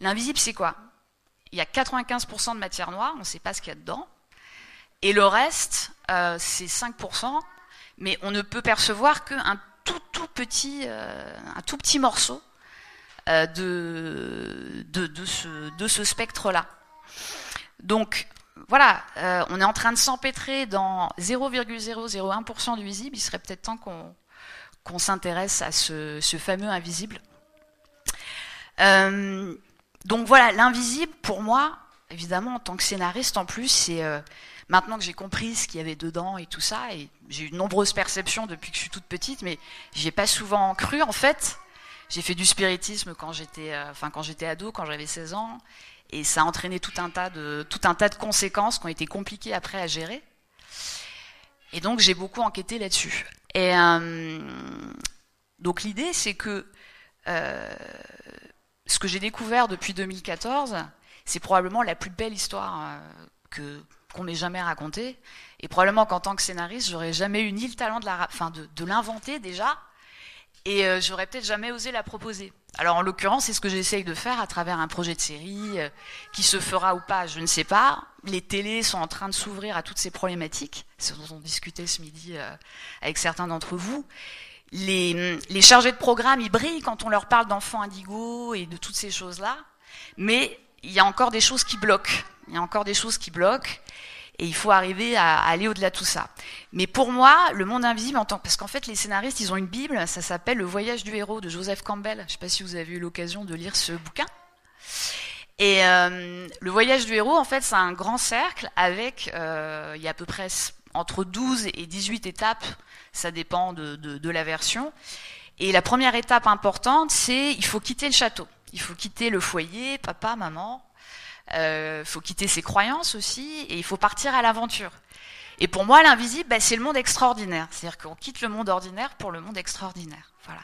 L'invisible, c'est quoi? Il y a 95% de matière noire, on ne sait pas ce qu'il y a dedans. Et le reste, euh, c'est 5%, mais on ne peut percevoir qu'un tout, tout petit, euh, un tout petit morceau euh, de, ce, spectre-là. Donc, voilà, on est en train de s'empêtrer dans 0,001% du visible. Il serait peut-être temps qu'on s'intéresse à ce, fameux invisible. Donc voilà, l'invisible, pour moi, évidemment, en tant que scénariste, en plus, c'est euh, maintenant que j'ai compris ce qu'il y avait dedans et tout ça, et j'ai eu de nombreuses perceptions depuis que je suis toute petite, mais j'ai pas souvent cru, en fait. J'ai fait du spiritisme quand j'étais, euh, enfin quand j'étais ado, quand j'avais 16 ans, et ça a entraîné tout un tas de tout un tas de conséquences qui ont été compliquées après à gérer. Et donc j'ai beaucoup enquêté là-dessus. Et euh, donc l'idée c'est que euh, ce que j'ai découvert depuis 2014, c'est probablement la plus belle histoire euh, que qu'on m'ait jamais racontée. Et probablement qu'en tant que scénariste, j'aurais jamais eu ni le talent de la, enfin de, l'inventer déjà, et euh, j'aurais peut-être jamais osé la proposer. Alors en l'occurrence, c'est ce que j'essaye de faire à travers un projet de série euh, qui se fera ou pas, je ne sais pas. Les télés sont en train de s'ouvrir à toutes ces problématiques, ce dont on discutait ce midi euh, avec certains d'entre vous. Les, les, chargés de programme, ils brillent quand on leur parle d'enfants indigos et de toutes ces choses-là, mais il y a encore des choses qui bloquent. Il y a encore des choses qui bloquent. Et il faut arriver à, aller au-delà de tout ça. Mais pour moi, le monde invisible, en tant, parce qu'en fait, les scénaristes, ils ont une Bible, ça s'appelle Le Voyage du héros de Joseph Campbell. Je ne sais pas si vous avez eu l'occasion de lire ce bouquin. Et euh, le voyage du héros, en fait, c'est un grand cercle avec, euh, il y a à peu près entre 12 et 18 étapes, ça dépend de, de, de la version. Et la première étape importante, c'est il faut quitter le château. Il faut quitter le foyer, papa, maman, il euh, faut quitter ses croyances aussi, et il faut partir à l'aventure. Et pour moi, l'invisible, bah, c'est le monde extraordinaire. C'est-à-dire qu'on quitte le monde ordinaire pour le monde extraordinaire. Voilà.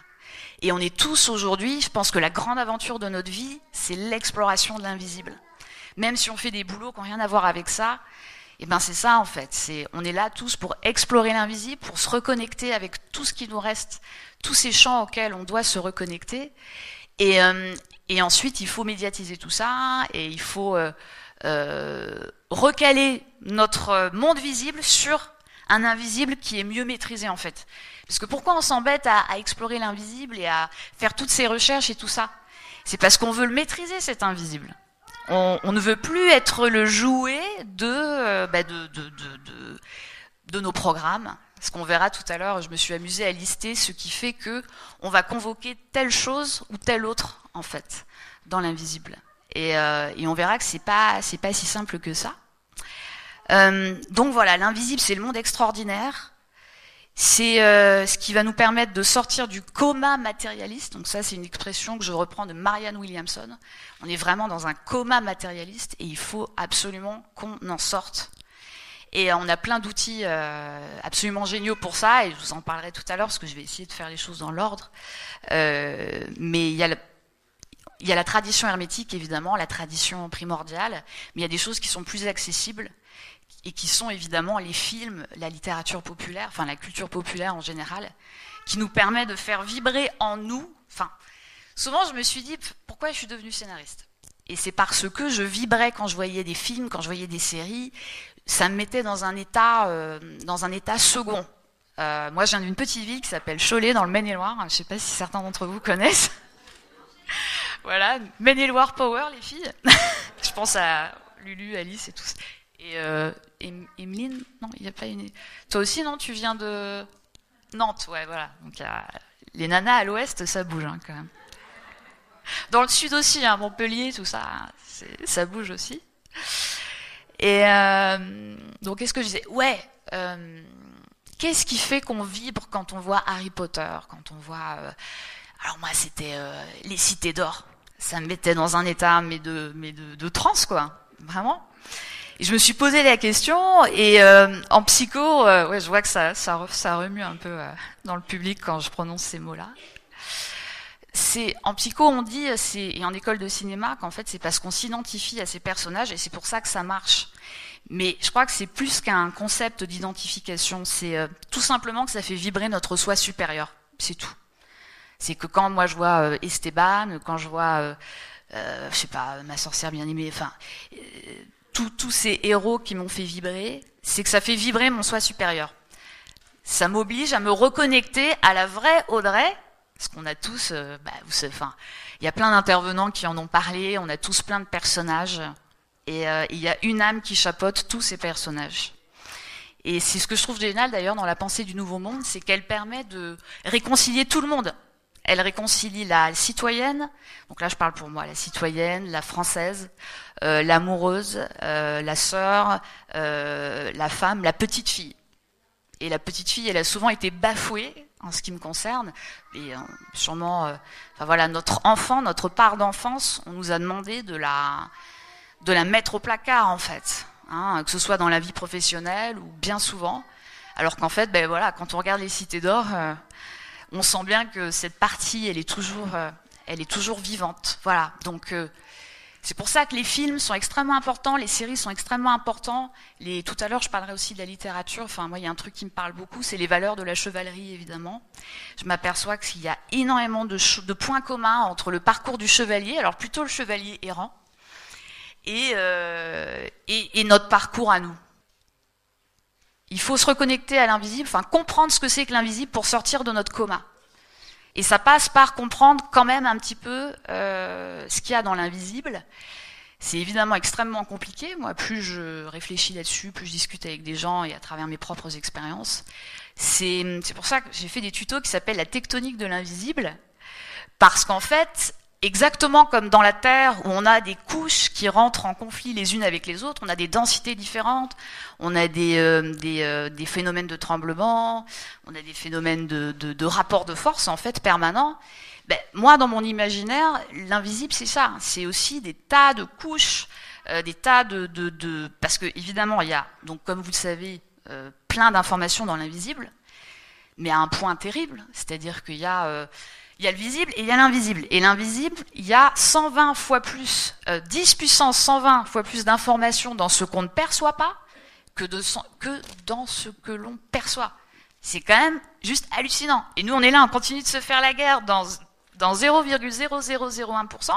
Et on est tous aujourd'hui, je pense que la grande aventure de notre vie, c'est l'exploration de l'invisible. Même si on fait des boulots qui n'ont rien à voir avec ça, et eh ben c'est ça en fait. C'est, on est là tous pour explorer l'invisible, pour se reconnecter avec tout ce qui nous reste, tous ces champs auxquels on doit se reconnecter. Et, euh, et ensuite, il faut médiatiser tout ça et il faut euh, euh, recaler notre monde visible sur un invisible qui est mieux maîtrisé en fait. Parce que pourquoi on s'embête à, à, explorer l'invisible et à faire toutes ces recherches et tout ça? C'est parce qu'on veut le maîtriser cet invisible. On, on, ne veut plus être le jouet de, euh, bah de, de, de, de nos programmes. Ce qu'on verra tout à l'heure, je me suis amusée à lister ce qui fait que on va convoquer telle chose ou telle autre en fait dans l'invisible. Et, euh, et, on verra que c'est pas pas si simple que ça. Euh, donc voilà, l'invisible c'est le monde extraordinaire. C'est euh, ce qui va nous permettre de sortir du coma matérialiste. Donc ça, c'est une expression que je reprends de Marianne Williamson. On est vraiment dans un coma matérialiste et il faut absolument qu'on en sorte. Et on a plein d'outils euh, absolument géniaux pour ça, et je vous en parlerai tout à l'heure parce que je vais essayer de faire les choses dans l'ordre. Euh, mais il y a il y a la tradition hermétique, évidemment, la tradition primordiale, mais il y a des choses qui sont plus accessibles et qui sont évidemment les films, la littérature populaire, enfin la culture populaire en général, qui nous permet de faire vibrer en nous. Enfin, souvent je me suis dit pourquoi je suis devenue scénariste? Et c'est parce que je vibrais quand je voyais des films, quand je voyais des séries, ça me mettait dans un état, euh, dans un état second. Euh, moi, je viens d'une petite ville qui s'appelle Cholet, dans le Maine-et-Loire. Je ne sais pas si certains d'entre vous connaissent. voilà, Maine-et-Loire Power, les filles. je pense à Lulu, Alice et tous. Et euh, Emeline, non, il n'y a pas une. Toi aussi, non Tu viens de Nantes, ouais, voilà. Donc, les nanas à l'ouest, ça bouge hein, quand même. Dans le sud aussi, hein, Montpellier, tout ça, ça bouge aussi. Et euh, donc, qu'est-ce que je disais? Ouais, euh, qu'est-ce qui fait qu'on vibre quand on voit Harry Potter, quand on voit... Alors moi, c'était les cités d'or. Ça me mettait dans un état mais de, mais de transe, quoi. Vraiment. Et je me suis posé la question, et euh, en psycho, ouais, je vois que ça, ça, ça remue un peu dans le public quand je prononce ces mots-là c'est en psycho on dit et en école de cinéma qu'en fait c'est parce qu'on s'identifie à ces personnages et c'est pour ça que ça marche. Mais je crois que c'est plus qu'un concept d'identification, c'est euh, tout simplement que ça fait vibrer notre soi supérieur, c'est tout. C'est que quand moi je vois euh, Esteban, quand je vois euh, euh, je sais pas, ma sorcière bien aimée, enfin, euh, tous ces héros qui m'ont fait vibrer, c'est que ça fait vibrer mon soi supérieur. Ça m'oblige à me reconnecter à la vraie Audrey, parce qu'on a tous, euh, bah, enfin, il y a plein d'intervenants qui en ont parlé, on a tous plein de personnages, et euh, il y a une âme qui chapeaute tous ces personnages. Et c'est ce que je trouve génial d'ailleurs dans la pensée du Nouveau Monde, c'est qu'elle permet de réconcilier tout le monde. Elle réconcilie la citoyenne, donc là je parle pour moi, la citoyenne, la française, euh, l'amoureuse, euh, la sœur, euh, la femme, la petite fille. Et la petite fille, elle a souvent été bafouée en ce qui me concerne. Et euh, sûrement, euh, enfin voilà, notre enfant, notre part d'enfance, on nous a demandé de la, de la mettre au placard en fait, hein, que ce soit dans la vie professionnelle ou bien souvent. Alors qu'en fait, ben voilà, quand on regarde les cités d'or, euh, on sent bien que cette partie, elle est toujours, elle est toujours vivante. Voilà. Donc c'est pour ça que les films sont extrêmement importants, les séries sont extrêmement importants. Les, tout à l'heure, je parlerai aussi de la littérature. Enfin, moi, il y a un truc qui me parle beaucoup, c'est les valeurs de la chevalerie, évidemment. Je m'aperçois qu'il y a énormément de, points communs entre le parcours du chevalier, alors plutôt le chevalier errant, et, euh, notre parcours à nous. Il faut se reconnecter à l'invisible, enfin comprendre ce que c'est que l'invisible pour sortir de notre coma. Et ça passe par comprendre quand même un petit peu euh, ce qu'il y a dans l'invisible. C'est évidemment extrêmement compliqué. Moi, plus je réfléchis là-dessus, plus je discute avec des gens et à travers mes propres expériences. C'est pour ça que j'ai fait des tutos qui s'appellent la tectonique de l'invisible. Parce qu'en fait, exactement comme dans la Terre, où on a des couches qui rentrent en conflit les unes avec les autres, on a des densités différentes, on a des, euh, des, euh, des, phénomènes de tremblement, on a des phénomènes de, de, de rapport de force en fait permanents. Ben, moi, dans mon imaginaire, l'invisible, c'est ça. C'est aussi des tas de couches, euh, des tas de, de, de, parce que évidemment, il y a donc comme vous le savez, euh, plein d'informations dans l'invisible, mais à un point terrible, c'est-à-dire qu'il y a euh, il y a le visible et il y a l'invisible. Et l'invisible, il y a 120 fois plus, euh, 10 puissance 120 fois plus d'informations dans ce qu'on ne perçoit pas que, de, que dans ce que l'on perçoit. C'est quand même juste hallucinant. Et nous, on est là, on continue de se faire la guerre dans, dans 0,0001%,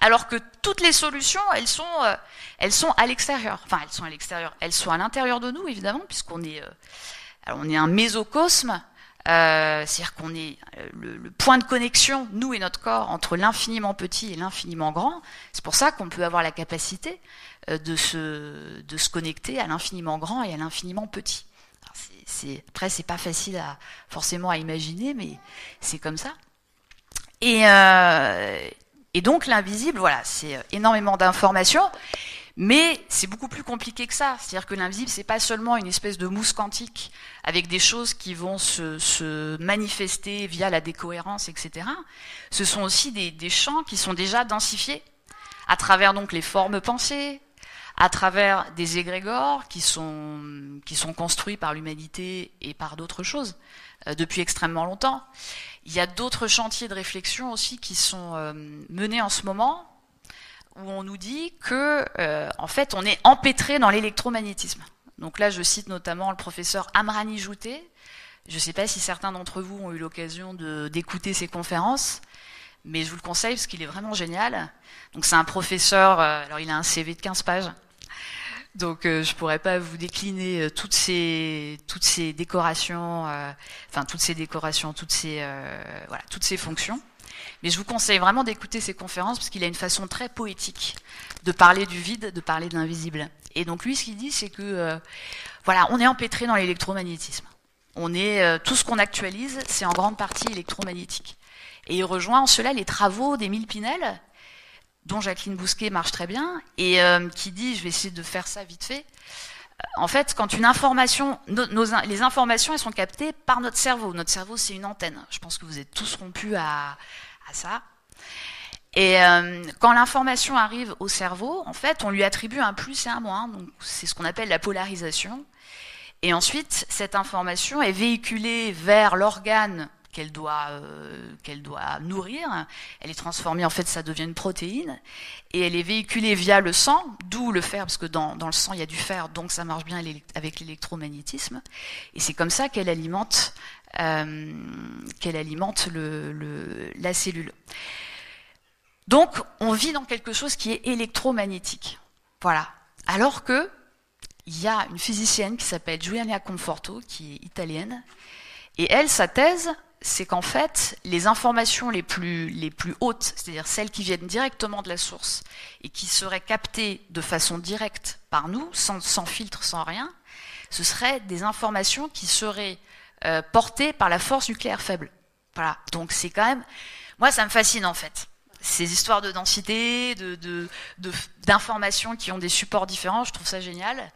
alors que toutes les solutions, elles sont, euh, elles sont à l'extérieur. Enfin, elles sont à l'extérieur. Elles sont à l'intérieur de nous, évidemment, puisqu'on est, euh, on est un mésocosme euh, C'est-à-dire qu'on est euh, le, le, point de connexion, nous et notre corps, entre l'infiniment petit et l'infiniment grand. C'est pour ça qu'on peut avoir la capacité euh, de, se, de se connecter à l'infiniment grand et à l'infiniment petit. C'est, après, c'est pas facile à, forcément à imaginer, mais c'est comme ça. Et, euh, et donc l'invisible, voilà, c'est énormément d'informations. Mais c'est beaucoup plus compliqué que ça. C'est-à-dire que l'invisible, c'est pas seulement une espèce de mousse quantique avec des choses qui vont se, se manifester via la décohérence, etc. Ce sont aussi des, des, champs qui sont déjà densifiés à travers donc les formes pensées, à travers des égrégores qui sont, qui sont construits par l'humanité et par d'autres choses euh, depuis extrêmement longtemps. Il y a d'autres chantiers de réflexion aussi qui sont euh, menés en ce moment où on nous dit que, euh, en fait, on est empêtré dans l'électromagnétisme. Donc là, je cite notamment le professeur Amrani Jouté. Je ne sais pas si certains d'entre vous ont eu l'occasion d'écouter ses conférences, mais je vous le conseille parce qu'il est vraiment génial. Donc c'est un professeur, euh, alors il a un CV de 15 pages, donc euh, je pourrais pas vous décliner euh, toutes ces toutes ces décorations, euh, enfin toutes ces décorations, toutes ces euh, voilà toutes ces fonctions. Mais je vous conseille vraiment d'écouter ces conférences parce qu'il a une façon très poétique de parler du vide, de parler de l'invisible. Et donc lui, ce qu'il dit, c'est que euh, voilà, on est empêtré dans l'électromagnétisme. On est euh, tout ce qu'on actualise, c'est en grande partie électromagnétique. Et il rejoint en cela les travaux d'Émile Pinel, dont Jacqueline Bousquet marche très bien, et euh, qui dit, je vais essayer de faire ça vite fait. En fait, quand une information, les informations, elles sont captées par notre cerveau. Notre cerveau, c'est une antenne. Je pense que vous êtes tous rompus à, à ça. Et euh, quand l'information arrive au cerveau, en fait, on lui attribue un plus et un moins. Donc, c'est ce qu'on appelle la polarisation. Et ensuite, cette information est véhiculée vers l'organe qu'elle doit, euh, qu'elle doit nourrir. Elle est transformée, en fait, ça devient une protéine. Et elle est véhiculée via le sang, d'où le fer, parce que dans, dans, le sang, il y a du fer, donc ça marche bien avec l'électromagnétisme. Et c'est comme ça qu'elle alimente, qu'elle alimente le, le, la cellule. Donc, on vit dans quelque chose qui est électromagnétique. Voilà. Alors que il y a une physicienne qui s'appelle Giuliana Conforto, qui est italienne, et elle, sa thèse, c'est qu'en fait, les informations les plus, les plus hautes, c'est-à-dire celles qui viennent directement de la source et qui seraient captées de façon directe par nous, sans, sans filtre, sans rien, ce seraient des informations qui seraient euh, portées par la force nucléaire faible. Voilà. Donc c'est quand même, moi ça me fascine en fait. Ces histoires de densité, de, d'informations de, qui ont des supports différents, je trouve ça génial.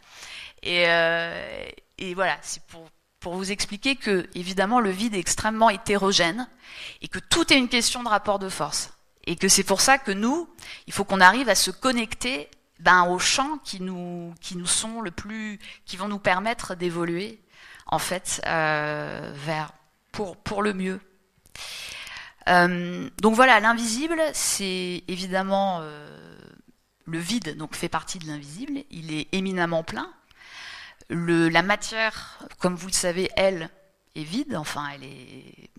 Et, euh, et voilà, c'est pour, pour vous expliquer que, évidemment, le vide est extrêmement hétérogène et que tout est une question de rapport de force. Et que c'est pour ça que nous, il faut qu'on arrive à se connecter ben, aux champs qui nous, qui nous sont le plus, qui vont nous permettre d'évoluer, en fait, euh, vers, pour, pour le mieux. Euh, donc voilà, l'invisible, c'est évidemment euh, le vide, donc fait partie de l'invisible. Il est éminemment plein la matière, comme vous le savez, elle, est vide. Enfin, elle est.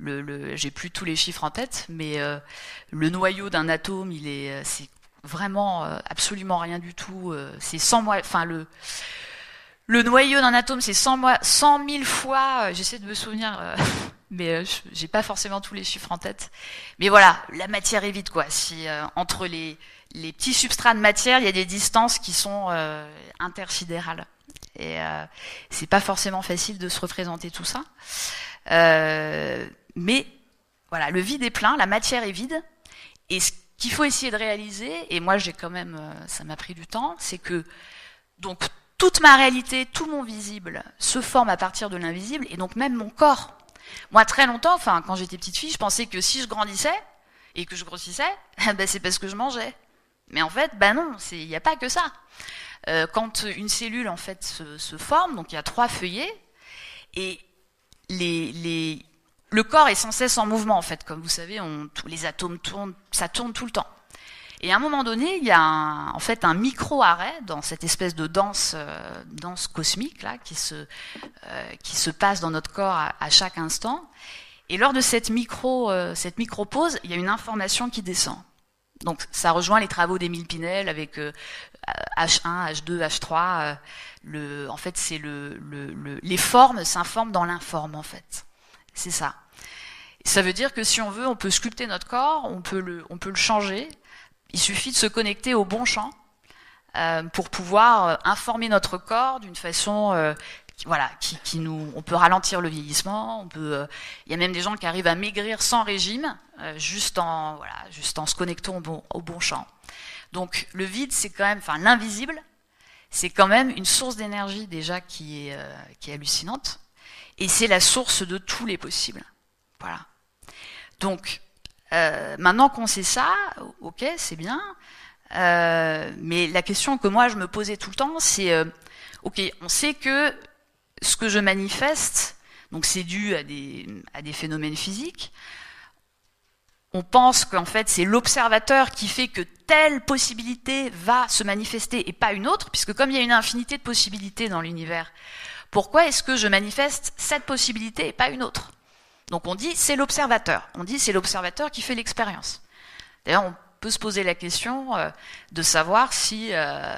Le, j'ai plus tous les chiffres en tête, mais le noyau d'un atome, il est, c'est vraiment absolument rien du tout. c'est 100 mois, enfin le le noyau d'un atome, c'est 100 mois, 100 000 fois. J'essaie de me souvenir, mais j'ai pas forcément tous les chiffres en tête. Mais voilà, la matière est vide, quoi. Si entre les les petits substrats de matière, il y a des distances qui sont euh, intersidérales. Et euh, c'est pas forcément facile de se représenter tout ça. Euh, mais voilà, le vide est plein, la matière est vide. Et ce qu'il faut essayer de réaliser, et moi j'ai quand même, euh, ça m'a pris du temps, c'est que donc toute ma réalité, tout mon visible se forme à partir de l'invisible, et donc même mon corps. Moi très longtemps, enfin quand j'étais petite fille, je pensais que si je grandissais et que je grossissais, ben, c'est parce que je mangeais. Mais en fait, ben non, il n'y a pas que ça. Euh, quand une cellule en fait se, forme, donc il y a trois feuillets, et les, les, le corps est sans cesse en mouvement en fait, comme vous savez, tous les atomes tournent, ça tourne tout le temps. Et à un moment donné, il y a un, en fait un micro arrêt dans cette espèce de danse, euh, danse cosmique là, qui se, euh, qui se passe dans notre corps à, chaque instant. Et lors de cette micro, euh, cette micro pause, il y a une information qui descend. Donc ça rejoint les travaux d'Émile Pinel avec H1, H2, H3. le, en fait, c'est le, le, les formes s'informent dans l'informe, en fait. C'est ça. Ça veut dire que si on veut, on peut sculpter notre corps, on peut le, on peut le changer. Il suffit de se connecter au bon champ euh, pour pouvoir euh, informer notre corps d'une façon euh, voilà, qui, qui, nous, on peut ralentir le vieillissement, on peut, il y a même des gens qui arrivent à maigrir sans régime, juste en, voilà, juste en se connectant au bon, au bon champ. Donc le vide, c'est quand même, enfin l'invisible, c'est quand même une source d'énergie déjà qui est, qui est hallucinante, et c'est la source de tous les possibles. Voilà. Donc maintenant qu'on sait ça, ok, c'est bien, mais la question que moi je me posais tout le temps, c'est ok, on sait que ce que je manifeste, donc c'est dû à des, à des phénomènes physiques, on pense qu'en fait c'est l'observateur qui fait que telle possibilité va se manifester et pas une autre, puisque comme il y a une infinité de possibilités dans l'univers, pourquoi est-ce que je manifeste cette possibilité et pas une autre? Donc on dit c'est l'observateur, on dit c'est l'observateur qui fait l'expérience. D'ailleurs on peut se poser la question euh, de savoir si euh,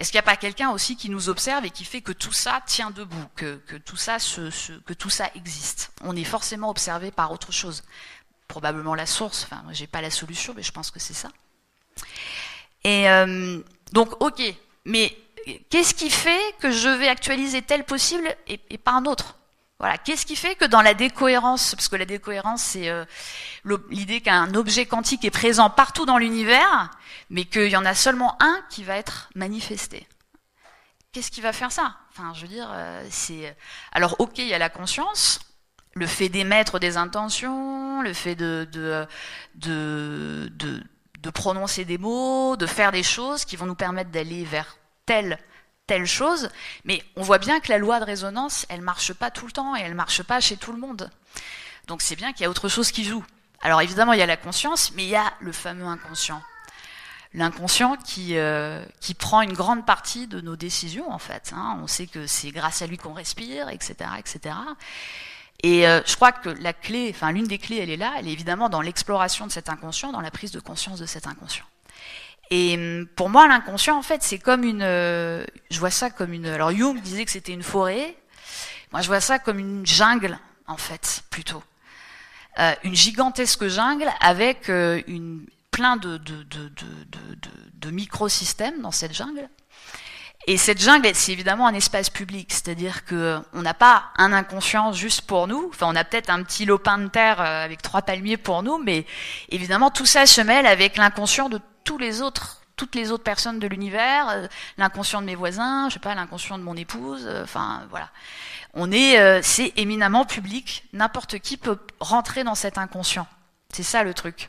est-ce qu'il n'y a pas quelqu'un aussi qui nous observe et qui fait que tout ça tient debout, que, tout, ça que tout ça existe On est forcément observé par autre chose. Probablement la source, enfin, j'ai pas la solution, mais je pense que c'est ça. Et euh, donc, ok, mais qu'est-ce qui fait que je vais actualiser tel possible et, et pas un autre? Voilà. Qu'est-ce qui fait que dans la décohérence, parce que la décohérence, c'est euh, l'idée qu'un objet quantique est présent partout dans l'univers, mais qu'il y en a seulement un qui va être manifesté. Qu'est-ce qui va faire ça? Enfin, je veux dire, euh, c'est alors ok, il y a la conscience, le fait d'émettre des intentions, le fait de de, de de de prononcer des mots, de faire des choses qui vont nous permettre d'aller vers tel telle chose, mais on voit bien que la loi de résonance, elle marche pas tout le temps et elle marche pas chez tout le monde. Donc c'est bien qu'il y a autre chose qui joue. Alors évidemment, il y a la conscience, mais il y a le fameux inconscient. L'inconscient qui, euh, qui prend une grande partie de nos décisions, en fait. Hein. On sait que c'est grâce à lui qu'on respire, etc., etc. Et euh, je crois que la clé, enfin l'une des clés, elle est là, elle est évidemment dans l'exploration de cet inconscient, dans la prise de conscience de cet inconscient. Et hum, pour moi, l'inconscient, en fait, c'est comme une, euh, je vois ça comme une. Alors Jung disait que c'était une forêt. Moi, je vois ça comme une jungle, en fait, plutôt. Euh, une gigantesque jungle avec euh, une, plein de, de, de, de, microsystèmes dans cette jungle. Et cette jungle, c'est évidemment un espace public, c'est-à-dire que on n'a pas un inconscient juste pour nous. Enfin, on a peut-être un petit lopin de terre euh, avec trois palmiers pour nous, mais évidemment tout ça se mêle avec l'inconscient de tous les autres, toutes les autres personnes de l'univers, l'inconscient de mes voisins, je sais pas, l'inconscient de mon épouse. Enfin, voilà. On est, euh, c'est éminemment public. N'importe qui peut rentrer dans cet inconscient. C'est ça le truc.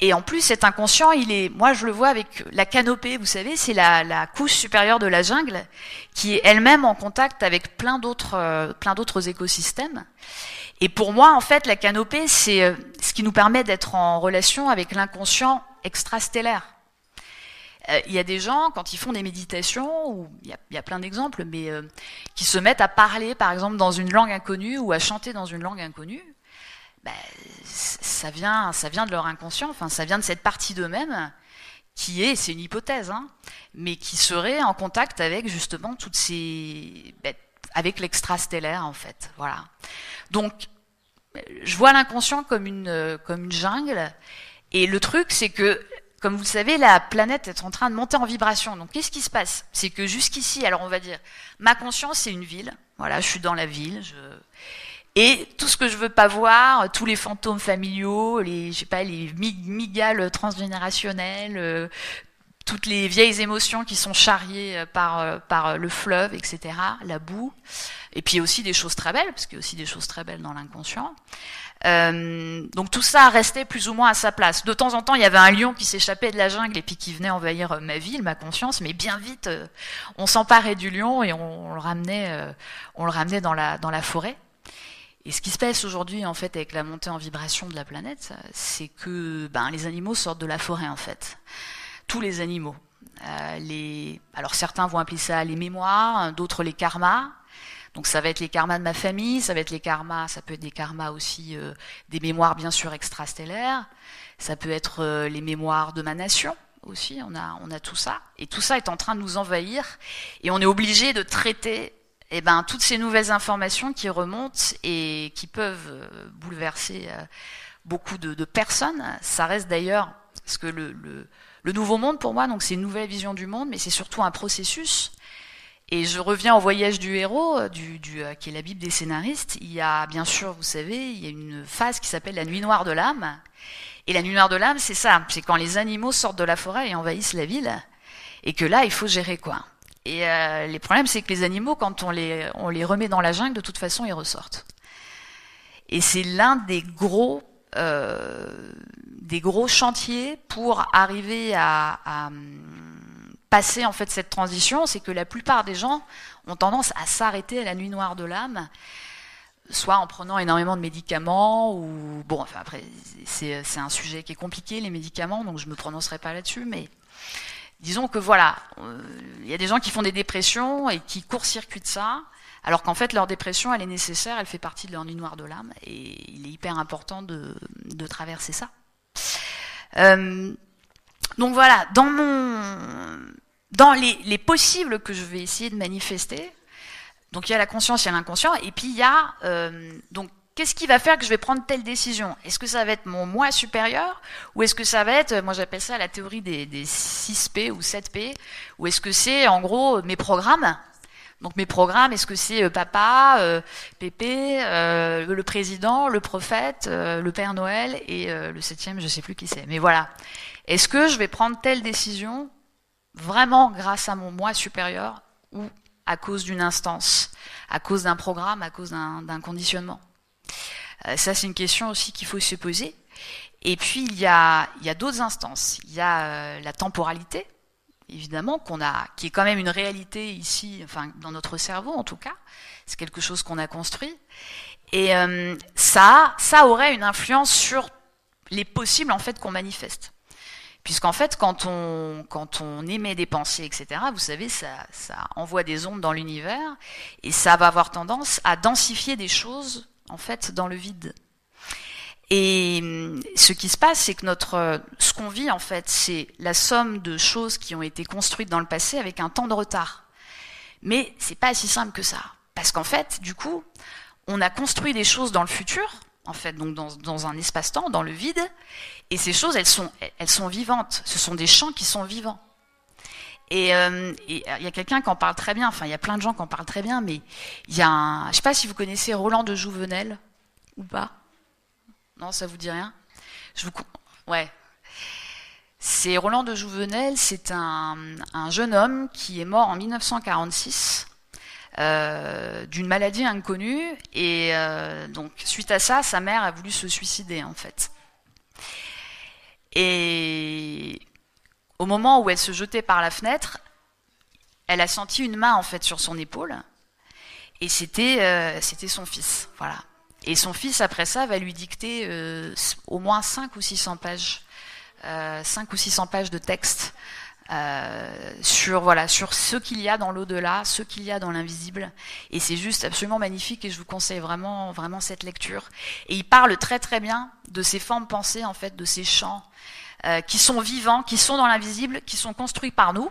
Et en plus, cet inconscient, il est, moi je le vois avec la canopée, vous savez, c'est la, la, couche supérieure de la jungle qui est elle-même en contact avec plein d'autres, euh, plein d'autres écosystèmes. Et pour moi, en fait, la canopée, c'est euh, ce qui nous permet d'être en relation avec l'inconscient extrastellaire. Euh, il y a des gens, quand ils font des méditations, ou il y a, plein d'exemples, mais euh, qui se mettent à parler, par exemple, dans une langue inconnue ou à chanter dans une langue inconnue. Ben, ça vient, ça vient de leur inconscient. Enfin, ça vient de cette partie d'eux-mêmes qui est, c'est une hypothèse, hein, mais qui serait en contact avec justement toutes ces, ben, avec l'extrastellaire en fait. Voilà. Donc, je vois l'inconscient comme une, comme une jungle. Et le truc, c'est que comme vous le savez, la planète est en train de monter en vibration. Donc, qu'est-ce qui se passe? C'est que jusqu'ici, alors on va dire, ma conscience, c'est une ville. Voilà, je suis dans la ville. Je... Et tout ce que je veux pas voir, tous les fantômes familiaux, les, je sais pas, les migales transgénérationnelles, euh, toutes les vieilles émotions qui sont charriées euh, par, euh, par le fleuve, etc., la boue, et puis aussi des choses très belles, parce qu'il y a aussi des choses très belles dans l'inconscient. Euh, donc tout ça restait plus ou moins à sa place. De temps en temps, il y avait un lion qui s'échappait de la jungle et puis qui venait envahir ma ville, ma conscience, mais bien vite, euh, on s'emparait du lion et on, le ramenait, euh, on le ramenait dans la, dans la forêt. Et ce qui se passe aujourd'hui, en fait, avec la montée en vibration de la planète, c'est que ben, les animaux sortent de la forêt, en fait. Tous les animaux. Euh, les... Alors certains vont appeler ça les mémoires, d'autres les karmas. Donc ça va être les karmas de ma famille, ça va être les karmas, ça peut être des karmas aussi, euh, des mémoires bien sûr extrastellaires, ça peut être euh, les mémoires de ma nation aussi, on a, on a tout ça. Et tout ça est en train de nous envahir et on est obligé de traiter eh ben, toutes ces nouvelles informations qui remontent et qui peuvent euh, bouleverser euh, beaucoup de, de, personnes. Ça reste d'ailleurs, parce que le, le, le nouveau monde pour moi, donc c'est une nouvelle vision du monde, mais c'est surtout un processus et je reviens au voyage du héros, euh, du, du, qui est la Bible des scénaristes. Il y a, bien sûr, vous savez, il y a une phase qui s'appelle la nuit noire de l'âme. Et la nuit noire de l'âme, c'est ça. C'est quand les animaux sortent de la forêt et envahissent la ville. Et que là, il faut gérer quoi. Et euh, les problèmes, c'est que les animaux, quand on les, on les remet dans la jungle, de toute façon, ils ressortent. Et c'est l'un des gros, euh, des gros chantiers pour arriver à, à passer en fait cette transition, c'est que la plupart des gens ont tendance à s'arrêter à la nuit noire de l'âme, soit en prenant énormément de médicaments ou bon, enfin après c'est un sujet qui est compliqué les médicaments, donc je me prononcerai pas là-dessus, mais disons que voilà, euh, il y a des gens qui font des dépressions et qui court-circuitent ça, alors qu'en fait leur dépression elle est nécessaire, elle fait partie de leur nuit noire de l'âme et il est hyper important de, de traverser ça. Euh, donc voilà, dans mon dans les, les, possibles que je vais essayer de manifester, donc il y a la conscience, il y a l'inconscient, et puis il y a euh, donc qu'est-ce qui va faire que je vais prendre telle décision? Est-ce que ça va être mon moi supérieur ou est-ce que ça va être, moi j'appelle ça la théorie des, des 6P ou 7P, ou est-ce que c'est en gros mes programmes? Donc mes programmes, est-ce que c'est euh, papa, euh, Pépé, euh, le président, le prophète, euh, le Père Noël et euh, le septième, je sais plus qui c'est. Mais voilà. Est-ce que je vais prendre telle décision vraiment grâce à mon moi supérieur ou à cause d'une instance, à cause d'un programme, à cause d'un conditionnement euh, Ça, c'est une question aussi qu'il faut se poser. Et puis, il y a, a d'autres instances. Il y a euh, la temporalité, évidemment, qu'on a, qui est quand même une réalité ici, enfin, dans notre cerveau en tout cas. C'est quelque chose qu'on a construit. Et euh, ça, ça aurait une influence sur les possibles, en fait, qu'on manifeste. Puisqu'en fait, quand on, quand on émet des pensées, etc., vous savez, ça, ça envoie des ondes dans l'univers et ça va avoir tendance à densifier des choses en fait, dans le vide. Et ce qui se passe, c'est que notre, ce qu'on vit, en fait, c'est la somme de choses qui ont été construites dans le passé avec un temps de retard. Mais c'est pas si simple que ça. Parce qu'en fait, du coup, on a construit des choses dans le futur, en fait, donc dans, dans un espace-temps, dans le vide, et ces choses, elles sont, elles sont vivantes. Ce sont des champs qui sont vivants. Et euh, il y a quelqu'un qui en parle très bien, enfin il y a plein de gens qui en parlent très bien, mais il y a un, je sais pas si vous connaissez Roland de Jouvenel ou pas. Non, ça vous dit rien Je vous, ouais. C'est Roland de Jouvenel, c'est un, un, jeune homme qui est mort en 1946 euh, d'une maladie inconnue et euh, donc suite à ça, sa mère a voulu se suicider en fait. Et au moment où elle se jetait par la fenêtre, elle a senti une main en fait sur son épaule, et c'était euh, son fils, voilà. Et son fils après ça va lui dicter au moins 5 ou 600 pages, euh, 5 ou 600 pages de texte euh, sur voilà sur ce qu'il y a dans l'au-delà, ce qu'il y a dans l'invisible, et c'est juste absolument magnifique et je vous conseille vraiment vraiment cette lecture. Et il parle très très bien de ces formes pensées en fait, de ces champs euh, qui sont vivants, qui sont dans l'invisible, qui sont construits par nous,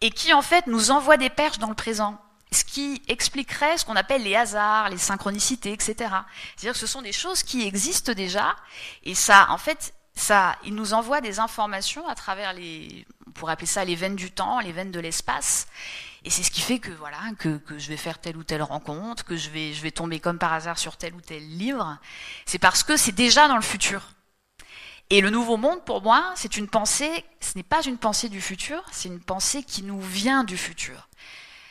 et qui en fait nous envoient des perches dans le présent. Ce qui expliquerait ce qu'on appelle les hasards, les synchronicités, etc. C'est-à-dire que ce sont des choses qui existent déjà, et ça, en fait, ça, il nous envoie des informations à travers les, pourrait appeler ça les veines du temps, les veines de l'espace. Et c'est ce qui fait que voilà que, je vais faire telle ou telle rencontre, que je vais je vais tomber comme par hasard sur tel ou tel livre. C'est parce que c'est déjà dans le futur. Et le nouveau monde, pour moi, c'est une pensée, ce n'est pas une pensée du futur, c'est une pensée qui nous vient du futur.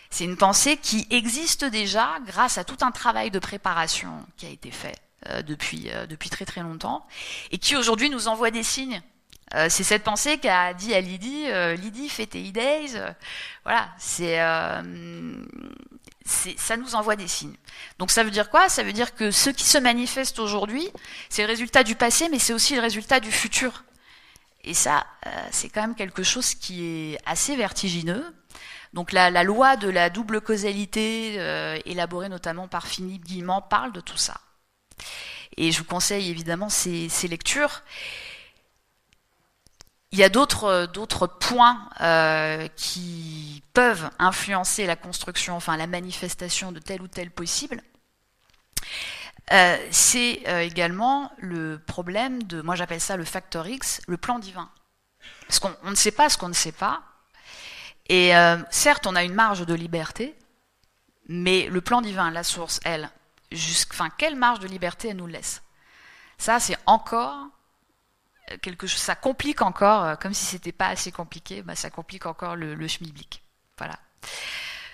C'est une pensée qui existe déjà grâce à tout un travail de préparation qui a été fait euh, depuis, euh, depuis très très longtemps et qui aujourd'hui nous envoie des signes. Euh, c'est cette pensée qu'a dit à Lydie, euh, Lydie, fais tes e-days. voilà, c'est ça nous envoie des signes. Donc ça veut dire quoi? Ça veut dire que ce qui se manifeste aujourd'hui, c'est le résultat du passé, mais c'est aussi le résultat du futur. Et ça, euh, c'est quand même quelque chose qui est assez vertigineux. Donc la, la loi de la double causalité, euh, élaborée notamment par Philippe Guillemant, parle de tout ça. Et je vous conseille évidemment ces, ces lectures. Il y a d'autres d'autres points euh, qui peuvent influencer la construction, enfin la manifestation de tel ou tel possible. Euh, c'est euh, également le problème de, moi j'appelle ça le facteur X, le plan divin. Parce qu'on ne sait pas ce qu'on ne sait pas. Et euh, certes, on a une marge de liberté, mais le plan divin, la source, elle, quelle marge de liberté elle nous laisse? Ça, c'est encore quelque chose, ça complique encore, euh, comme si c'était pas assez compliqué, bah, ça complique encore le, le schmilblick. Voilà.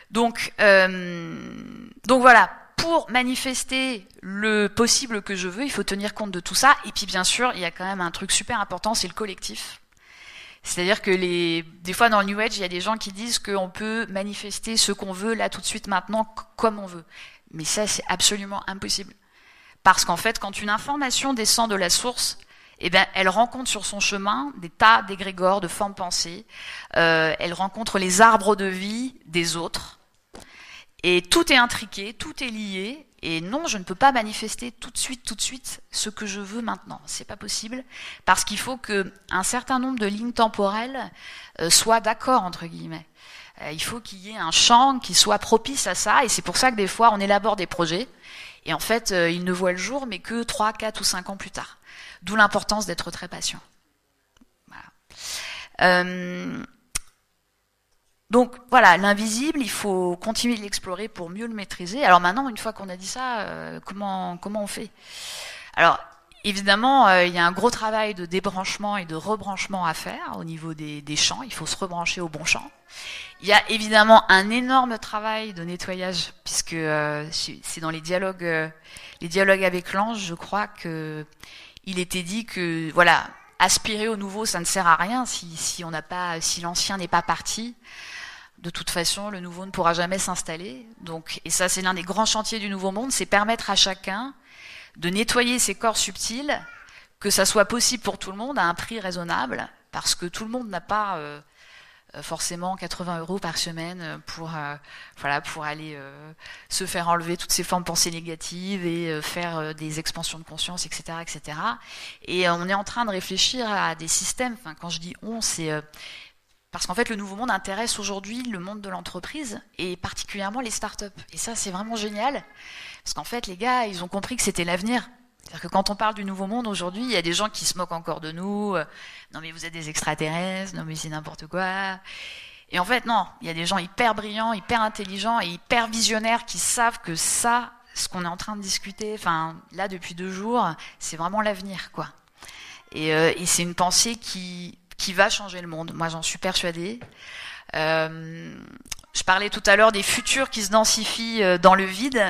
Donc, euh, donc voilà, pour manifester le possible que je veux, il faut tenir compte de tout ça. Et puis bien sûr, il y a quand même un truc super important, c'est le collectif. C'est-à-dire que les, des fois dans le New Age, il y a des gens qui disent qu'on peut manifester ce qu'on veut là tout de suite maintenant comme on veut. Mais ça, c'est absolument impossible. Parce qu'en fait, quand une information descend de la source, eh ben, elle rencontre sur son chemin des tas d'égrégores, de formes pensées. Euh, elle rencontre les arbres de vie des autres. Et tout est intriqué, tout est lié. Et non, je ne peux pas manifester tout de suite, tout de suite, ce que je veux maintenant. C'est pas possible parce qu'il faut que un certain nombre de lignes temporelles euh, soient d'accord entre guillemets. Euh, il faut qu'il y ait un champ qui soit propice à ça. Et c'est pour ça que des fois, on élabore des projets. Et en fait, euh, ils ne voient le jour, mais que 3, 4 ou 5 ans plus tard. D'où l'importance d'être très patient. Voilà. Euh, donc voilà, l'invisible, il faut continuer de l'explorer pour mieux le maîtriser. Alors maintenant, une fois qu'on a dit ça, euh, comment, comment on fait? Alors évidemment, euh, il y a un gros travail de débranchement et de rebranchement à faire au niveau des, des champs. Il faut se rebrancher au bon champ. Il y a évidemment un énorme travail de nettoyage, puisque euh, c'est dans les dialogues, euh, les dialogues avec l'ange, je crois que il était dit que voilà, aspirer au nouveau, ça ne sert à rien si, on n'a pas, si l'ancien n'est pas parti. De toute façon, le nouveau ne pourra jamais s'installer. Donc, et ça, c'est l'un des grands chantiers du nouveau monde, c'est permettre à chacun de nettoyer ses corps subtils, que ça soit possible pour tout le monde à un prix raisonnable, parce que tout le monde n'a pas euh, forcément 80 euros par semaine pour voilà pour aller se faire enlever toutes ces formes pensées négatives et faire des expansions de conscience, etc., etc. Et on est en train de réfléchir à des systèmes. Enfin, quand je dis on, c'est parce qu'en fait, le nouveau monde intéresse aujourd'hui le monde de l'entreprise et particulièrement les startups. Et ça, c'est vraiment génial. Parce qu'en fait, les gars, ils ont compris que c'était l'avenir. C'est-à-dire que quand on parle du nouveau monde aujourd'hui, il y a des gens qui se moquent encore de nous. Euh, non, mais vous êtes des extraterrestres. Non, mais c'est n'importe quoi. Et en fait, non. Il y a des gens hyper brillants, hyper intelligents et hyper visionnaires qui savent que ça, ce qu'on est en train de discuter, enfin, là, depuis deux jours, c'est vraiment l'avenir, quoi. Et, euh, c'est une pensée qui, qui va changer le monde. Moi, j'en suis persuadée. Euh, je parlais tout à l'heure des futurs qui se densifient euh, dans le vide.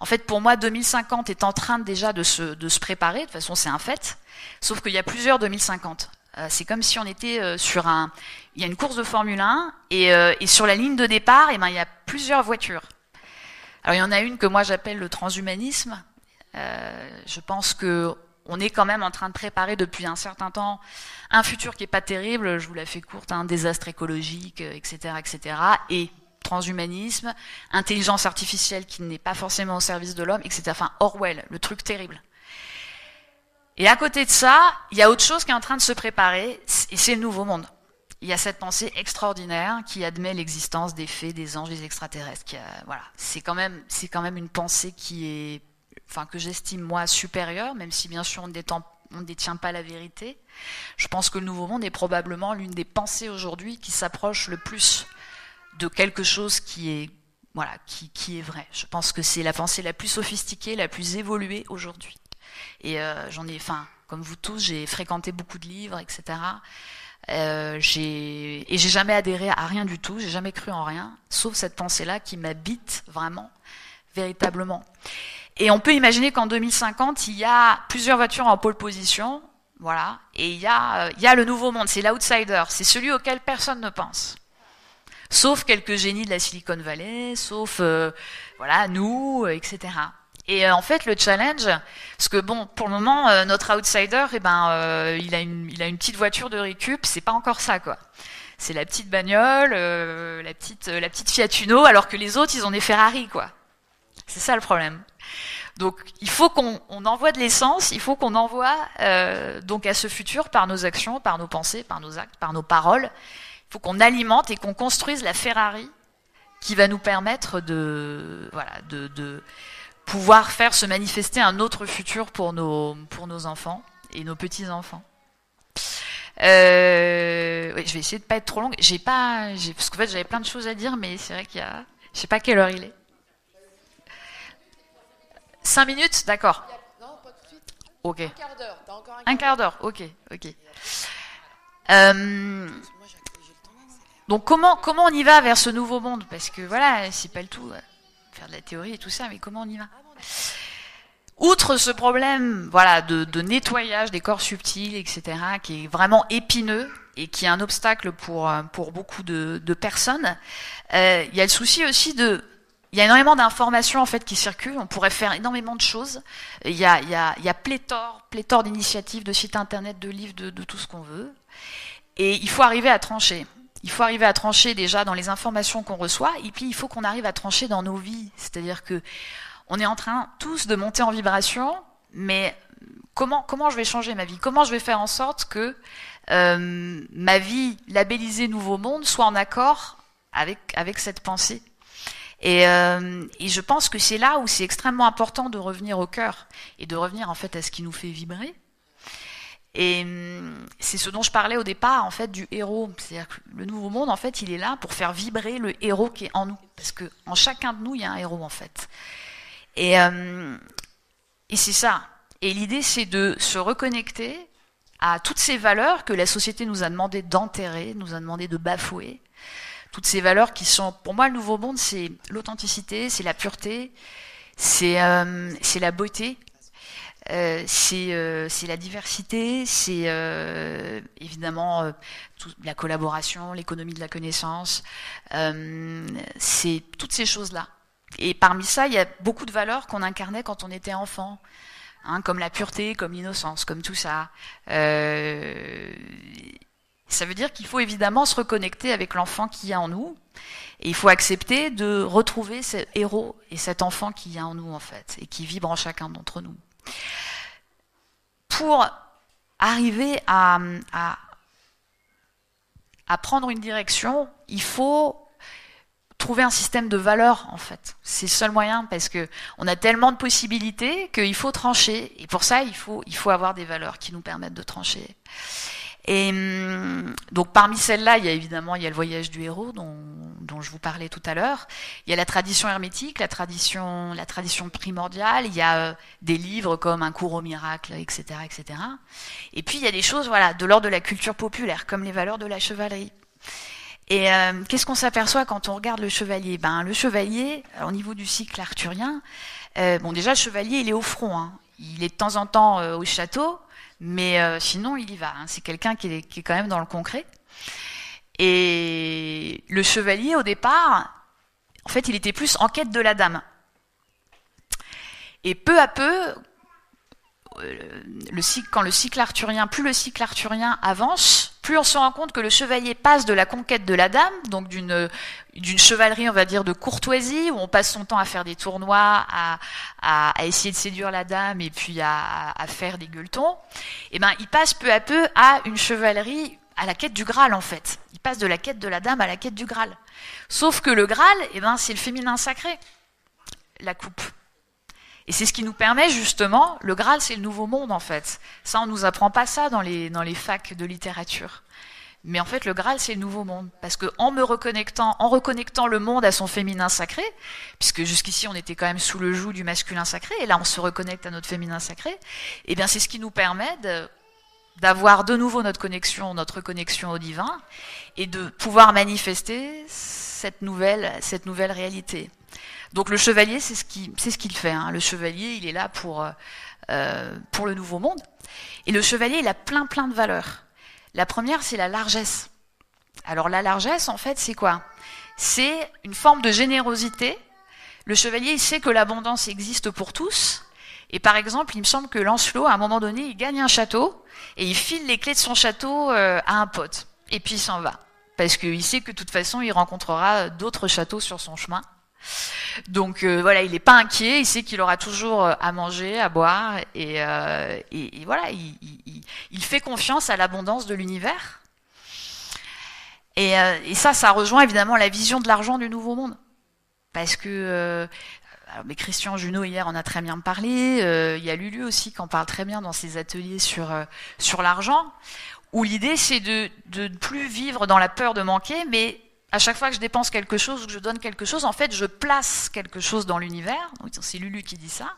En fait, pour moi, 2050 est en train déjà de se, de se préparer. De toute façon, c'est un fait. Sauf qu'il y a plusieurs 2050. Euh, c'est comme si on était euh, sur un... Il y a une course de Formule 1 et, et sur la ligne de départ, et eh ben, il y a plusieurs voitures. Alors, il y en a une que moi j'appelle le transhumanisme. je pense que on est quand même en train de préparer depuis un certain temps un futur qui est pas terrible, je vous la fais courte, un désastre écologique, etc., euh, etc., et transhumanisme, intelligence artificielle qui n'est pas forcément au service de l'homme, etc. Enfin, Orwell, le truc terrible. Et à côté de ça, il y a autre chose qui est en train de se préparer, et c'est le nouveau monde. Il y a cette pensée extraordinaire qui admet l'existence des fées, des anges, des extraterrestres. Voilà, c'est quand même, c'est quand même une pensée qui est enfin que j'estime moi supérieure, même si bien sûr on ne détient pas la vérité. Je pense que le Nouveau Monde est probablement l'une des pensées aujourd'hui qui s'approche le plus de quelque chose qui est voilà qui, qui est vrai. Je pense que c'est la pensée la plus sophistiquée, la plus évoluée aujourd'hui. Et euh, j'en ai, enfin comme vous tous, j'ai fréquenté beaucoup de livres, etc. Euh, j'ai et j'ai jamais adhéré à rien du tout, j'ai jamais cru en rien, sauf cette pensée-là qui m'habite vraiment, véritablement. Et on peut imaginer qu'en 2050, il y a plusieurs voitures en pole position, voilà, et il y a, euh, il y a le nouveau monde, c'est l'outsider, c'est celui auquel personne ne pense. Sauf quelques génies de la Silicon Valley, sauf euh, voilà nous, euh, etc. Et en fait, le challenge, parce que bon, pour le moment, notre outsider, eh ben, il a une, il a une petite voiture de récup, c'est pas encore ça, quoi. C'est la petite bagnole, la petite, la petite Fiat Uno, alors que les autres, ils ont des Ferrari, quoi. C'est ça le problème. Donc il faut qu'on envoie de l'essence, il faut qu'on envoie euh, donc à ce futur par nos actions, par nos pensées, par nos actes, par nos paroles. Il faut qu'on alimente et qu'on construise la Ferrari qui va nous permettre de voilà de, de, pouvoir faire se manifester un autre futur pour nos pour nos enfants et nos petits enfants. Euh, oui, je vais essayer de pas être trop longue. J'ai pas, parce qu'en fait j'avais plein de choses à dire, mais c'est vrai qu'il y a, je sais pas quelle heure il est. Cinq minutes D'accord. Non, pas tout de suite. Ok. Un quart d'heure. un quart d'heure. Ok, ok. Euh, donc comment comment on y va vers ce nouveau monde? Parce que voilà, c'est pas le tout, euh, faire de la théorie et tout ça, mais comment on y va? Outre ce problème, voilà, de, nettoyage des corps subtils, etc., qui est vraiment épineux et qui est un obstacle pour euh, pour beaucoup de, personnes, il y a le souci aussi de il y a énormément d'informations en fait qui circulent. On pourrait faire énormément de choses. Il y a, il y a, il y a pléthore, pléthore d'initiatives, de sites internet, de livres, de, de tout ce qu'on veut. Et il faut arriver à trancher. Il faut arriver à trancher déjà dans les informations qu'on reçoit, et puis il faut qu'on arrive à trancher dans nos vies. C'est-à-dire que on est en train tous de monter en vibration, mais comment comment je vais changer ma vie? Comment je vais faire en sorte que euh, ma vie labellisée Nouveau Monde soit en accord avec avec cette pensée et, euh, et, je pense que c'est là où c'est extrêmement important de revenir au cœur et de revenir en fait à ce qui nous fait vibrer. Et hum, c'est ce dont je parlais au départ en fait du héros. C'est-à-dire que le nouveau monde en fait il est là pour faire vibrer le héros qui est en nous, parce que en chacun de nous il y a un héros en fait. Et, euh, et c'est ça. Et l'idée c'est de se reconnecter à toutes ces valeurs que la société nous a demandé d'enterrer, nous a demandé de bafouer, toutes ces valeurs qui sont, pour moi, le nouveau monde, c'est l'authenticité, c'est la pureté, c'est euh, c'est la beauté, euh, c'est euh, la diversité, c'est euh, évidemment euh, la collaboration, l'économie de la connaissance, c'est toutes ces choses-là. Et parmi ça, il y a beaucoup de valeurs qu'on incarnait quand on était enfant. Hein, comme la pureté, comme l'innocence, comme tout ça. Ça veut dire qu'il faut évidemment se reconnecter avec l'enfant qui y a en nous, et il faut accepter de retrouver ce héros et cet enfant qui y a en nous, en fait, et qui vibre en chacun d'entre nous. Pour arriver à, à, à prendre une direction, il faut trouver un système de valeurs en fait. C'est le seul moyen parce que on a tellement de possibilités qu'il faut trancher et pour ça il faut il faut avoir des valeurs qui nous permettent de trancher. Et hum, donc parmi celles-là, il y a évidemment il y a le voyage du héros dont, dont je vous parlais tout à l'heure. Il y a la tradition hermétique, la tradition la tradition primordiale. Il y a euh, des livres comme Un cours au miracle, etc., etc. Et puis il y a des choses voilà de l'ordre de la culture populaire comme les valeurs de la chevalerie. Et euh, qu'est-ce qu'on s'aperçoit quand on regarde le chevalier? Ben le chevalier, au niveau du cycle arthurien, euh, bon déjà le chevalier il est au front, hein. il est de temps en temps euh, au château, mais euh, sinon il y va. Hein. C'est quelqu'un qui est, quand même dans le concret. Et le chevalier au départ, en fait il était plus en quête de la dame. Et peu à peu, euh, quand le cycle arthurien, plus le cycle arthurien avance, plus on se rend compte que le chevalier passe de la conquête de la dame, donc d'une d'une chevalerie, on va dire, de courtoisie, où on passe son temps à faire des tournois, à, essayer de séduire la dame et puis à, faire des gueuletons, et ben il passe peu à peu à une chevalerie à la quête du Graal en fait. Il passe de la quête de la dame à la quête du Graal. Sauf que le Graal, eh ben, c'est le féminin sacré, la coupe. Et c'est ce qui nous permet justement, le Graal, c'est le nouveau monde en fait. Ça, on nous apprend pas ça dans les, dans les facs de littérature. Mais en fait, le Graal, c'est le nouveau monde. Parce que en me reconnectant, en reconnectant le monde à son féminin sacré, puisque jusqu'ici on était quand même sous le joug du masculin sacré, et là on se reconnecte à notre féminin sacré, eh bien c'est ce qui nous permet de, d'avoir de nouveau notre connexion, notre connexion au divin, et de pouvoir manifester cette nouvelle, cette nouvelle réalité. Donc le chevalier, c'est ce qu'il fait. Hein. Le chevalier, il est là pour, euh, pour le nouveau monde. Et le chevalier, il a plein plein de valeurs. La première, c'est la largesse. Alors la largesse, en fait, c'est quoi? C'est une forme de générosité. Le chevalier, il sait que l'abondance existe pour tous. Et par exemple, il me semble que Lancelot, à un moment donné, il gagne un château et il file les clés de son château euh, à un pote. Et puis il s'en va. Parce qu'il sait que de toute façon, il rencontrera d'autres châteaux sur son chemin. Donc euh, voilà, il n'est pas inquiet, il sait qu'il aura toujours euh, à manger, à boire, et, euh, voilà, il, fait confiance à l'abondance de l'univers. Et, ça, ça rejoint évidemment la vision de l'argent du nouveau monde. Parce que mais Christian Junot hier en a très bien parlé, il y a Lulu aussi qui en parle très bien dans ses ateliers sur, sur l'argent, où l'idée c'est de ne plus vivre dans la peur de manquer, mais à chaque fois que je dépense quelque chose ou que je donne quelque chose, en fait, je place quelque chose dans l'univers. C'est Lulu qui dit ça.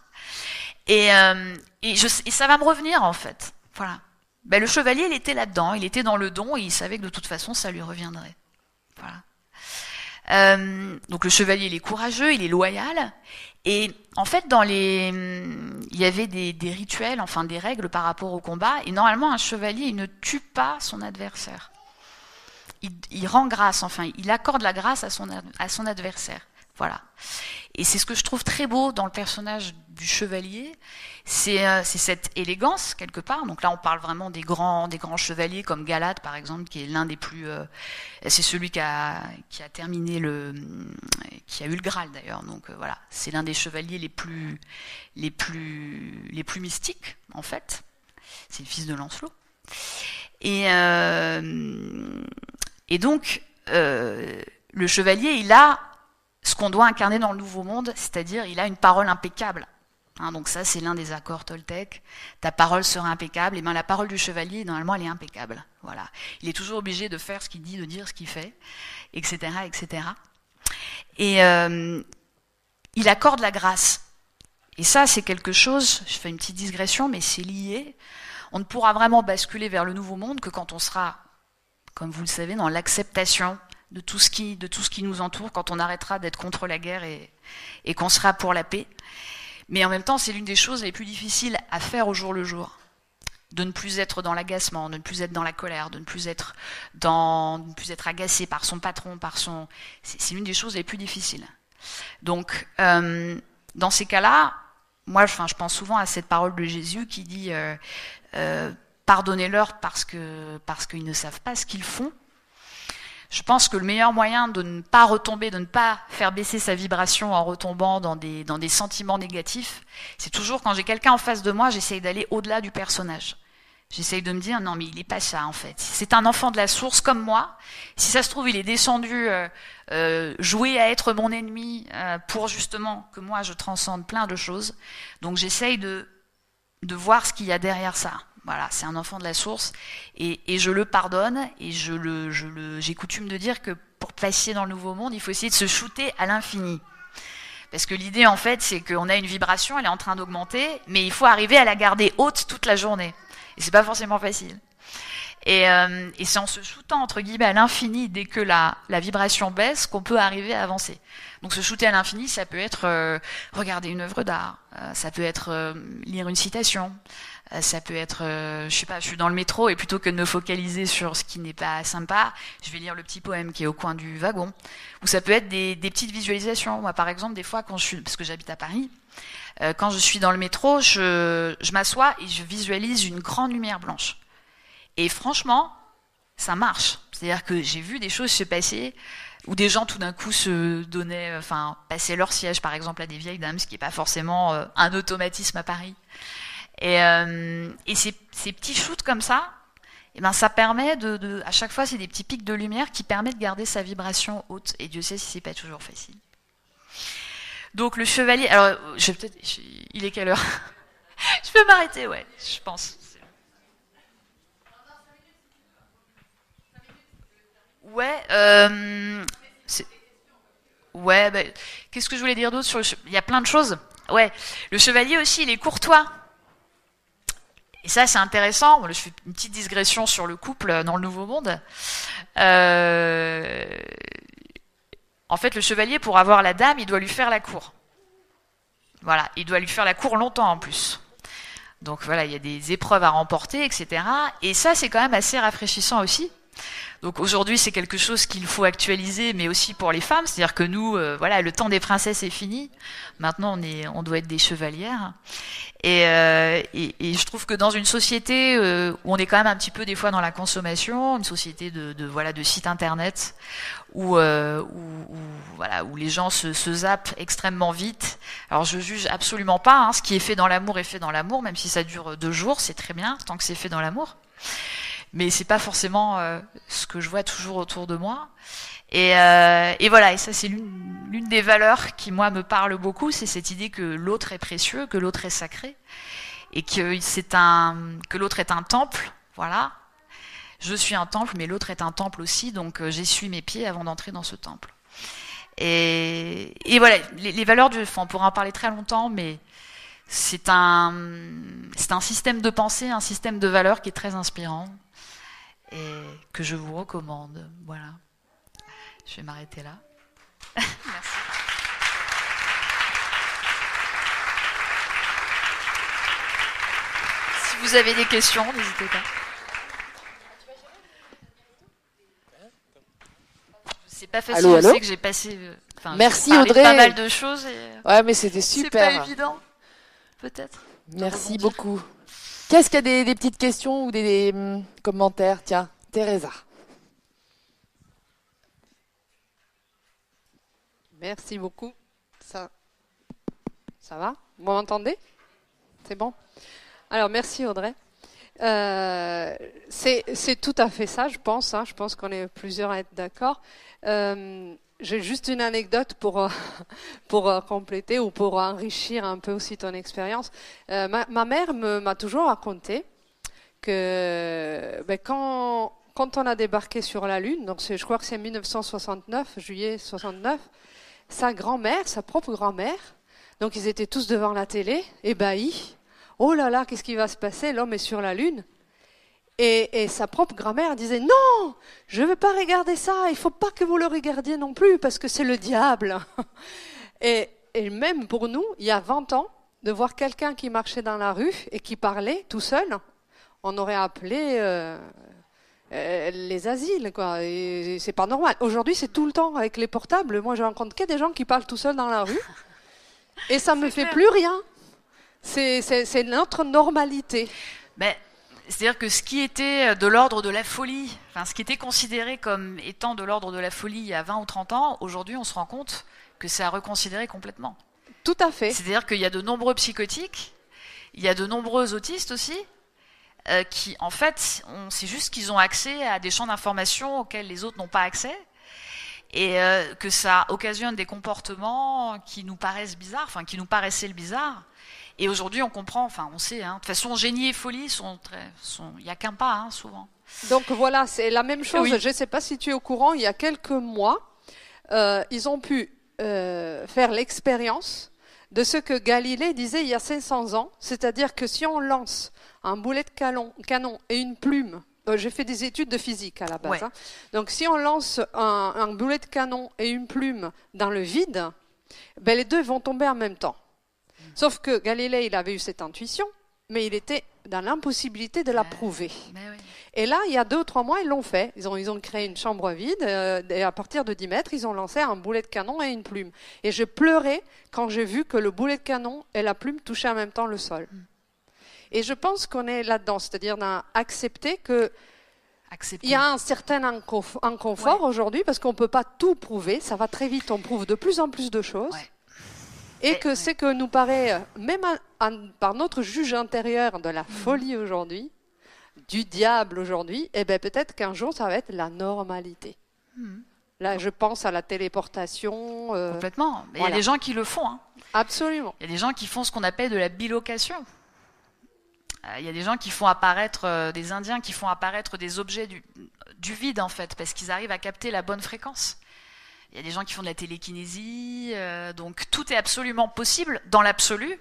Et, euh, et, ça va me revenir, en fait. Voilà. Ben, le chevalier, il était là-dedans. Il était dans le don et il savait que de toute façon, ça lui reviendrait. Voilà. Euh, donc le chevalier, il est courageux, il est loyal. Et en fait, dans les, il y avait des, des rituels, enfin des règles par rapport au combat. Et normalement, un chevalier, il ne tue pas son adversaire il, il, rend grâce, enfin, il accorde la grâce à son, à son adversaire. Voilà. Et c'est ce que je trouve très beau dans le personnage du chevalier, c'est euh, cette élégance quelque part. Donc là, on parle vraiment des grands, des grands chevaliers comme Galate, par exemple, qui est l'un des plus, euh, c'est celui qui a, qui a terminé le, qui a eu le Graal d'ailleurs. Donc euh, voilà, c'est l'un des chevaliers les plus, les plus, les plus mystiques en fait. C'est le fils de Lancelot. Et euh, et donc, euh, le chevalier, il a ce qu'on doit incarner dans le Nouveau Monde, c'est-à-dire il a une parole impeccable. Hein, donc ça, c'est l'un des accords Toltec. Ta parole sera impeccable. Et bien la parole du chevalier, normalement, elle est impeccable. Voilà. Il est toujours obligé de faire ce qu'il dit, de dire ce qu'il fait, etc., etc. Et euh, il accorde la grâce. Et ça, c'est quelque chose. Je fais une petite digression, mais c'est lié. On ne pourra vraiment basculer vers le Nouveau Monde que quand on sera comme vous le savez, dans l'acceptation de tout ce qui, de tout ce qui nous entoure, quand on arrêtera d'être contre la guerre et, et qu'on sera pour la paix. Mais en même temps, c'est l'une des choses les plus difficiles à faire au jour le jour. De ne plus être dans l'agacement, de ne plus être dans la colère, de ne plus être dans, de ne plus être agacé par son patron, par son. C'est l'une des choses les plus difficiles. Donc, euh, dans ces cas-là, moi, enfin, je pense souvent à cette parole de Jésus qui dit euh, euh, pardonnez-leur parce que parce qu'ils ne savent pas ce qu'ils font. Je pense que le meilleur moyen de ne pas retomber, de ne pas faire baisser sa vibration en retombant dans des, dans des sentiments négatifs, c'est toujours quand j'ai quelqu'un en face de moi, j'essaye d'aller au-delà du personnage. J'essaye de me dire, non mais il n'est pas ça en fait. C'est un enfant de la source comme moi. Si ça se trouve, il est descendu euh, euh, jouer à être mon ennemi euh, pour justement que moi je transcende plein de choses. Donc j'essaye de, de voir ce qu'il y a derrière ça. Voilà, c'est un enfant de la source et, et je le pardonne et je le, je le, j'ai coutume de dire que pour passer dans le nouveau monde, il faut essayer de se shooter à l'infini. Parce que l'idée, en fait, c'est qu'on a une vibration, elle est en train d'augmenter, mais il faut arriver à la garder haute toute la journée. Et c'est pas forcément facile. Et, euh, et c'est en se shootant, entre guillemets, à l'infini, dès que la, la vibration baisse, qu'on peut arriver à avancer. Donc se shooter à l'infini, ça peut être euh, regarder une œuvre d'art, euh, ça peut être euh, lire une citation, euh, ça peut être, euh, je sais pas, je suis dans le métro et plutôt que de me focaliser sur ce qui n'est pas sympa, je vais lire le petit poème qui est au coin du wagon. Ou ça peut être des, des petites visualisations. Moi, par exemple, des fois, quand je suis, parce que j'habite à Paris, quand je suis dans le métro, je, je m'assois et je visualise une grande lumière blanche. Et franchement, ça marche. C'est-à-dire que j'ai vu des choses se passer où des gens tout d'un coup se donnaient, enfin, passaient leur siège, par exemple, à des vieilles dames, ce qui n'est pas forcément euh, un automatisme à Paris. Et, euh, ces, petits shoots comme ça, eh ben, ça permet de, à chaque fois, c'est des petits pics de lumière qui permettent de garder sa vibration haute. Et Dieu sait si c'est pas toujours facile. Donc le chevalier, alors je peut-être, il est quelle heure? Je peux m'arrêter, ouais, je pense. Ouais, euh, ouais, bah, qu'est-ce que je voulais dire d'autre sur le Il y a plein de choses. Ouais, le chevalier aussi, il est courtois. Et ça, c'est intéressant. je fais une petite digression sur le couple dans le Nouveau Monde. Euh, en fait, le chevalier, pour avoir la dame, il doit lui faire la cour. Voilà, il doit lui faire la cour longtemps en plus. Donc voilà, il y a des épreuves à remporter, etc. Et ça, c'est quand même assez rafraîchissant aussi. Donc aujourd'hui, c'est quelque chose qu'il faut actualiser, mais aussi pour les femmes. C'est-à-dire que nous, euh, voilà, le temps des princesses est fini. Maintenant, on doit être des chevalières. Et, euh, et, je trouve que dans une société euh, où on est quand même un petit peu des fois dans la consommation, une société de, voilà de sites internet où, où, voilà où les gens se, se zappent extrêmement vite. Alors je juge absolument pas. Hein, ce qui est fait dans l'amour est fait dans l'amour, même si ça dure deux jours, c'est très bien tant que c'est fait dans l'amour mais c'est pas forcément euh, ce que je vois toujours autour de moi. Et, euh, et voilà, et ça c'est l'une des valeurs qui moi me parle beaucoup, c'est cette idée que l'autre est précieux, que l'autre est sacré, et que c'est un que l'autre est un temple, voilà. Je suis un temple, mais l'autre est un temple aussi, donc euh, j'essuie mes pieds avant d'entrer dans ce temple. Et, et voilà, les, les, valeurs du, enfin, on pourra en parler très longtemps, mais c'est un, c'est un système de pensée, un système de valeurs qui est très inspirant et que je vous recommande. Voilà. Je vais m'arrêter là. Merci. Si vous avez des questions, n'hésitez pas. C'est pas facile, allô, allô je sais que j'ai passé enfin, Merci Audrey. pas mal de choses. Et... Ouais, mais c'était super. C'est pas évident, peut-être. Merci beaucoup. Qu'est-ce qu'il y a des, petites questions ou des, des hum, commentaires? Tiens, Teresa. Merci beaucoup. Ça, ça va? Vous m'entendez? C'est bon? Alors, merci Audrey. Euh, c'est tout à fait ça, je pense. Hein. Je pense qu'on est plusieurs à être d'accord. Euh, J'ai juste une anecdote pour, pour compléter ou pour enrichir un peu aussi ton expérience. Euh, ma, mère m'a toujours raconté que ben, quand, quand on a débarqué sur la Lune, donc je crois que c'est 1969, juillet 69, sa grand-mère, sa propre grand-mère, donc ils étaient tous devant la télé, ébahis. Oh là là, qu'est-ce qui va se passer? L'homme est sur la Lune. Et, et sa propre grand-mère disait Non, je ne veux pas regarder ça, il ne faut pas que vous le regardiez non plus, parce que c'est le diable. Et, et, même pour nous, il y a 20 ans, de voir quelqu'un qui marchait dans la rue et qui parlait tout seul, on aurait appelé euh, euh, les asiles, quoi. C'est pas normal. Aujourd'hui, c'est tout le temps avec les portables. Moi, je rencontre que des gens qui parlent tout seuls dans la rue. Et ça me fait clair. plus rien. C'est notre normalité. Mais C'est-à-dire que ce qui était de l'ordre de la folie, enfin ce qui était considéré comme étant de l'ordre de la folie il y a 20 ou 30 ans, aujourd'hui on se rend compte que c'est à reconsidérer complètement. Tout à fait. C'est-à-dire qu'il y a de nombreux psychotiques, il y a de nombreux autistes aussi, euh, qui en fait, c'est juste qu'ils ont accès à des champs d'information auxquels les autres n'ont pas accès, et euh, que ça occasionne des comportements qui nous paraissent bizarres, enfin qui nous paraissaient le bizarre. Et aujourd'hui, on comprend, enfin, on sait. Hein, de toute façon, génie et folie sont très, sont, il n'y a qu'un pas, hein, souvent. Donc voilà, c'est la même chose. Je ne sais pas si tu es au courant. Il y a quelques mois, euh, ils ont pu euh, faire l'expérience de ce que Galilée disait il y a 500 ans, c'est-à-dire que si on lance un boulet de canon, canon et une plume euh, j'ai fait des études de physique à la base. Hein. Donc si on lance un, un, boulet de canon et une plume dans le vide, ben, les deux vont tomber en même temps. Sauf que Galilée, il avait eu cette intuition, mais il était dans l'impossibilité de la prouver. Et là, il y a deux ou trois mois, ils l'ont fait. Ils ont, ils ont créé une chambre vide, euh, et à partir de 10 mètres, ils ont lancé un boulet de canon et une plume. Et j'ai pleuré quand j'ai vu que le boulet de canon et la plume touchaient en même temps le sol. Mm. Et je pense qu'on est là-dedans, c'est-à-dire d'accepter que Il y a un certain inconfort aujourd'hui parce qu'on ne peut pas tout prouver. Ça va très vite, on prouve de plus en plus de choses. Et que c'est que nous paraît, même par notre juge intérieur de la folie aujourd'hui, du diable aujourd'hui, eh ben peut-être qu'un jour ça va être la normalité. Mm. Là, je pense à la téléportation. Euh, Complètement. Il y a des gens qui le font. Hein. Absolument. Il y a des gens qui font ce qu'on appelle de la bilocation. Euh, il y a des gens qui font apparaître, euh, des Indiens qui font apparaître des objets du, du vide, en fait, parce qu'ils arrivent à capter la bonne fréquence. Il y a des gens qui font de la télékinésie, euh, donc tout est absolument possible dans l'absolu.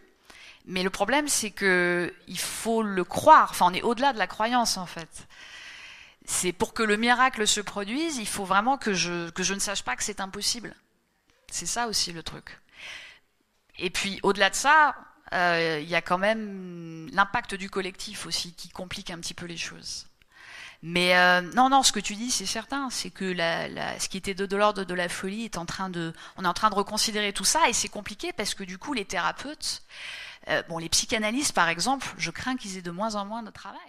Mais le problème, c'est que il faut le croire. Enfin, on est au-delà de la croyance, en fait. C'est pour que le miracle se produise, il faut vraiment que je, que je ne sache pas que c'est impossible. C'est ça aussi le truc. Et puis, au-delà de ça, euh, il y a quand même l'impact du collectif aussi qui complique un petit peu les choses. Mais euh, non, non, ce que tu dis, c'est certain, c'est que la, ce qui était de, l'ordre de la folie est en train de, on est en train de reconsidérer tout ça, et c'est compliqué parce que du coup, les thérapeutes, euh, bon, les psychanalystes par exemple, je crains qu'ils aient de moins en moins de travail.